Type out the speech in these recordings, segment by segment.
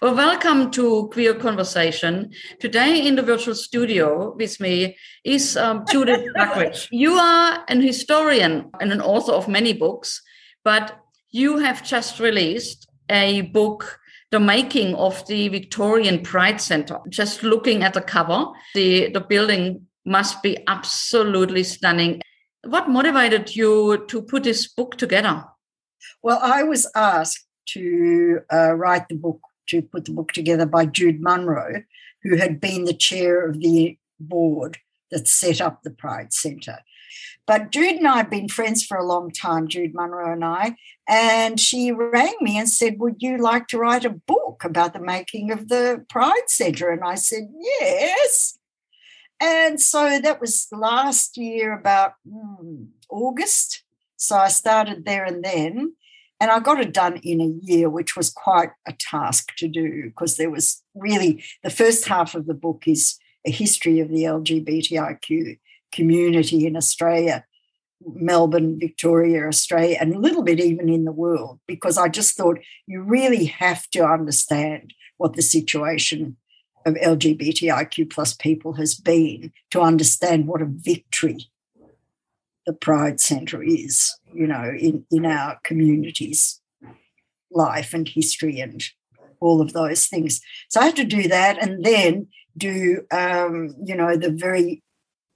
Well, welcome to Queer Conversation. Today in the virtual studio with me is um, Judith Buckrich. You are an historian and an author of many books, but you have just released a book, The Making of the Victorian Pride Center. Just looking at the cover, the, the building must be absolutely stunning. What motivated you to put this book together? Well, I was asked to uh, write the book to put the book together by Jude Munro, who had been the chair of the board that set up the Pride Centre. But Jude and I have been friends for a long time, Jude Munro and I, and she rang me and said, Would you like to write a book about the making of the Pride Centre? And I said, Yes. And so that was last year, about mm, August. So I started there and then. And I got it done in a year, which was quite a task to do because there was really the first half of the book is a history of the LGBTIQ community in Australia, Melbourne, Victoria, Australia, and a little bit even in the world, because I just thought you really have to understand what the situation of LGBTIQ plus people has been to understand what a victory the Pride Centre is, you know, in, in our community's life and history and all of those things. So I had to do that and then do, um, you know, the very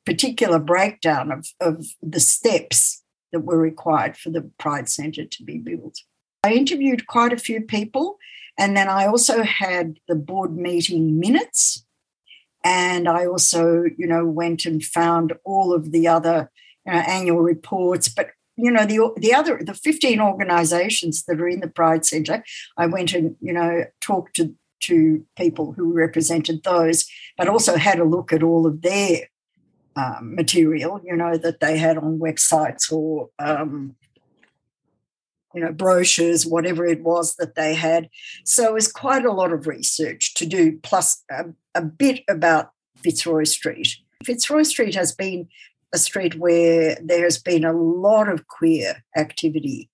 particular breakdown of, of the steps that were required for the Pride Centre to be built. I interviewed quite a few people, and then I also had the board meeting minutes. And I also, you know, went and found all of the other you know, annual reports, but you know the the other the 15 organizations that are in the pride center i went and you know talked to to people who represented those but also had a look at all of their um, material you know that they had on websites or um, you know brochures whatever it was that they had. So it was quite a lot of research to do plus a, a bit about fitzroy street. Fitzroy street has been a street where there's been a lot of queer activity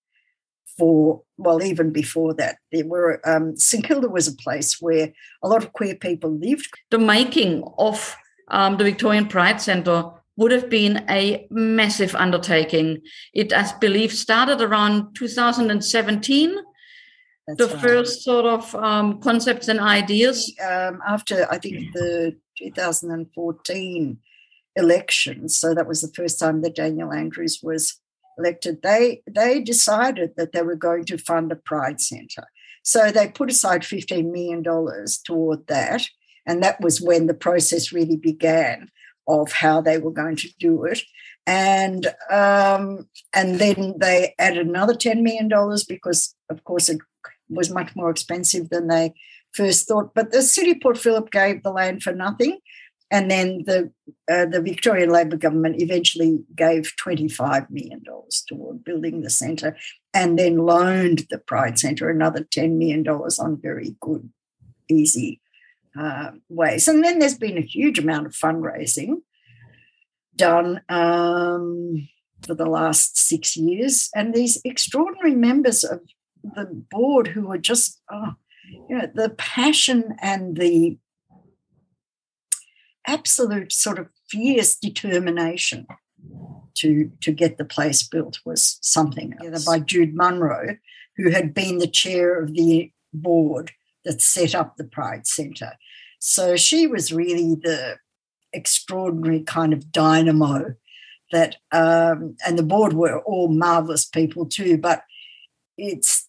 for well even before that. There were um, st kilda was a place where a lot of queer people lived. The making of um, the victorian pride centre would have been a massive undertaking. It i believe started around 2017 That's the right. first sort of um, concepts and ideas. Um, after i think the 2014 elections, so that was the first time that Daniel Andrews was elected, they they decided that they were going to fund a pride centre. So they put aside $15 million toward that. And that was when the process really began of how they were going to do it. And um, and then they added another $10 million because, of course, it was much more expensive than they first thought. But the city Port Phillip gave the land for nothing. And then the uh, the Victorian Labor government eventually gave twenty five million dollars toward building the centre, and then loaned the Pride Centre another ten million dollars on very good, easy uh, ways. And then there's been a huge amount of fundraising done um, for the last six years, and these extraordinary members of the board who are just oh, you know the passion and the absolute sort of fierce determination to, to get the place built was something else. by Jude Munro, who had been the chair of the board that set up the Pride Centre. So she was really the extraordinary kind of dynamo that, um, and the board were all marvelous people too, but it's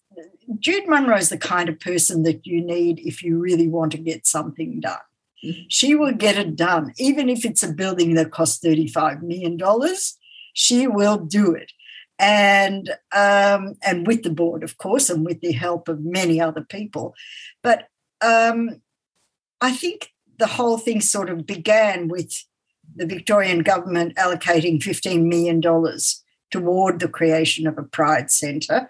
Jude Munro is the kind of person that you need if you really want to get something done. She will get it done. Even if it's a building that costs $35 million, she will do it. And um, and with the board, of course, and with the help of many other people. But um, I think the whole thing sort of began with the Victorian government allocating $15 million toward the creation of a Pride Centre.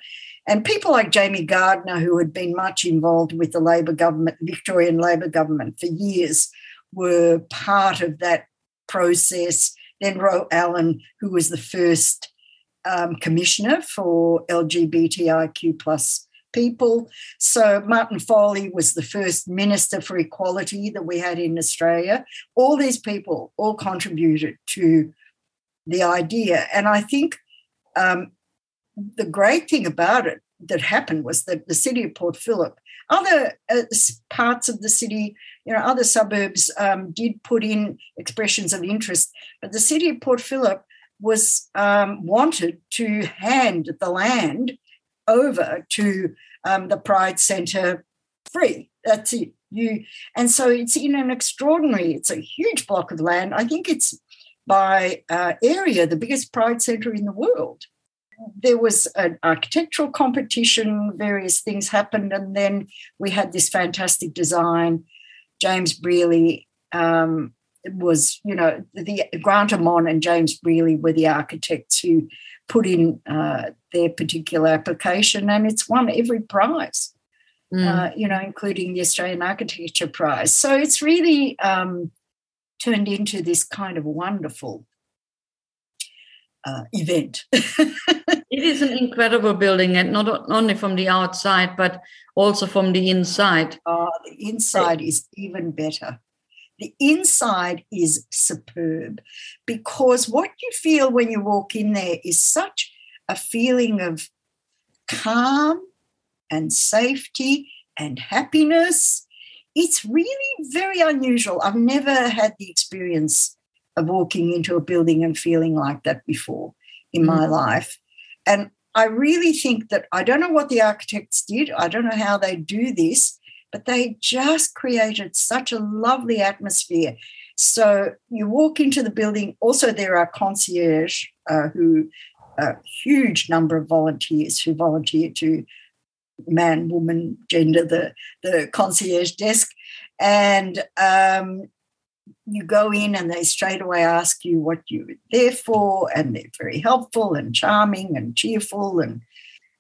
And people like Jamie Gardiner, who had been much involved with the Labor government, Victorian Labor government for years, were part of that process. Then Ro Allen, who was the first um, commissioner for LGBTIQ plus people. So Martin Foley was the first minister for equality that we had in Australia. All these people all contributed to the idea. And I think um, the great thing about it that happened was that the city of Port Phillip, other uh, parts of the city, you know, other suburbs um, did put in expressions of interest, but the city of Port Phillip was um, wanted to hand the land over to um, the Pride Centre free. That's it. You and so it's in an extraordinary. It's a huge block of land. I think it's by uh, area the biggest Pride Centre in the world. There was an architectural competition. Various things happened, and then we had this fantastic design. James Brearley um, was, you know, the Grant Amon and James Brearley were the architects who put in uh, their particular application, and it's won every prize, mm. uh, you know, including the Australian Architecture Prize. So it's really um, turned into this kind of wonderful uh, event. it is an incredible building, and not only from the outside, but also from the inside. Oh, the inside is even better. The inside is superb because what you feel when you walk in there is such a feeling of calm and safety and happiness. It's really very unusual. I've never had the experience of walking into a building and feeling like that before in my mm. life. And I really think that I don't know what the architects did, I don't know how they do this, but they just created such a lovely atmosphere. So you walk into the building. Also, there are concierge uh, who, a huge number of volunteers who volunteer to man, woman, gender, the, the concierge desk. And um, you go in and they straight away ask you what you're there for. And they're very helpful and charming and cheerful and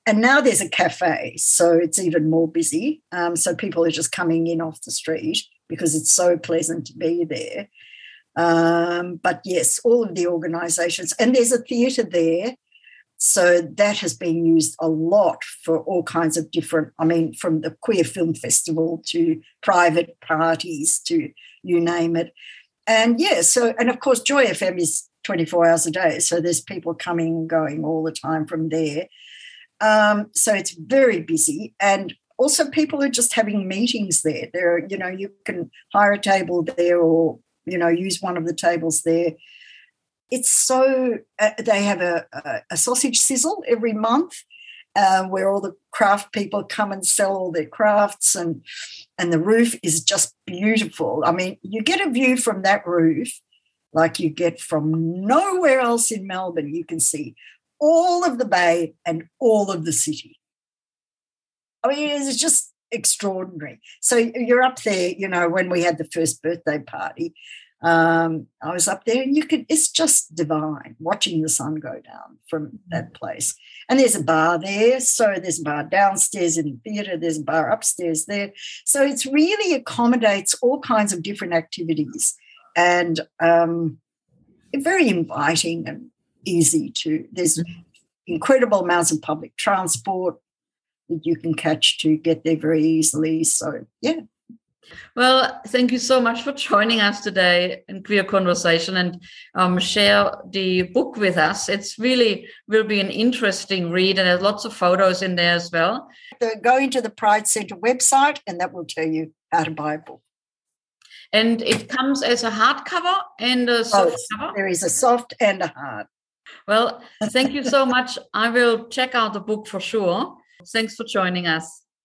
and now there's a cafe, so it's even more busy. Um, so people are just coming in off the street because it's so pleasant to be there. Um, but yes, all of the organisations, and there's a theatre there. So that has been used a lot for all kinds of different, I mean, from the Queer Film Festival to private parties to you name it. And yeah, so, and of course, Joy FM is 24 hours a day. So there's people coming and going all the time from there. Um, so it's very busy. And also people are just having meetings there. There, you know, you can hire a table there or, you know, use one of the tables there. It's so, uh, they have a, a, sausage sizzle every month uh, where all the craft people come and sell all their crafts and and the roof is just beautiful. I mean, you get a view from that roof like you get from nowhere else in Melbourne. You can see all of the bay and all of the city. I mean, it's just extraordinary. So you're up there, you know, when we had the first birthday party, um, I was up there and you could, it's just divine watching the sun go down from that mm. place. And there's a bar there. So there's a bar downstairs in the theatre, there's a bar upstairs there. So it's really accommodates all kinds of different activities and um, very inviting and easy to. There's mm-hmm. incredible amounts of public transport that you can catch to get there very easily. So, yeah. Well, thank you so much for joining us today in Queer Conversation and um, share the book with us. It's really will be an interesting read, and there's lots of photos in there as well. Go into the Pride Centre website, and that will tell you how to buy a book. And it comes as a hardcover and a soft cover. There is a soft and a hard. Well, thank you so much. I will check out the book for sure. Thanks for joining us.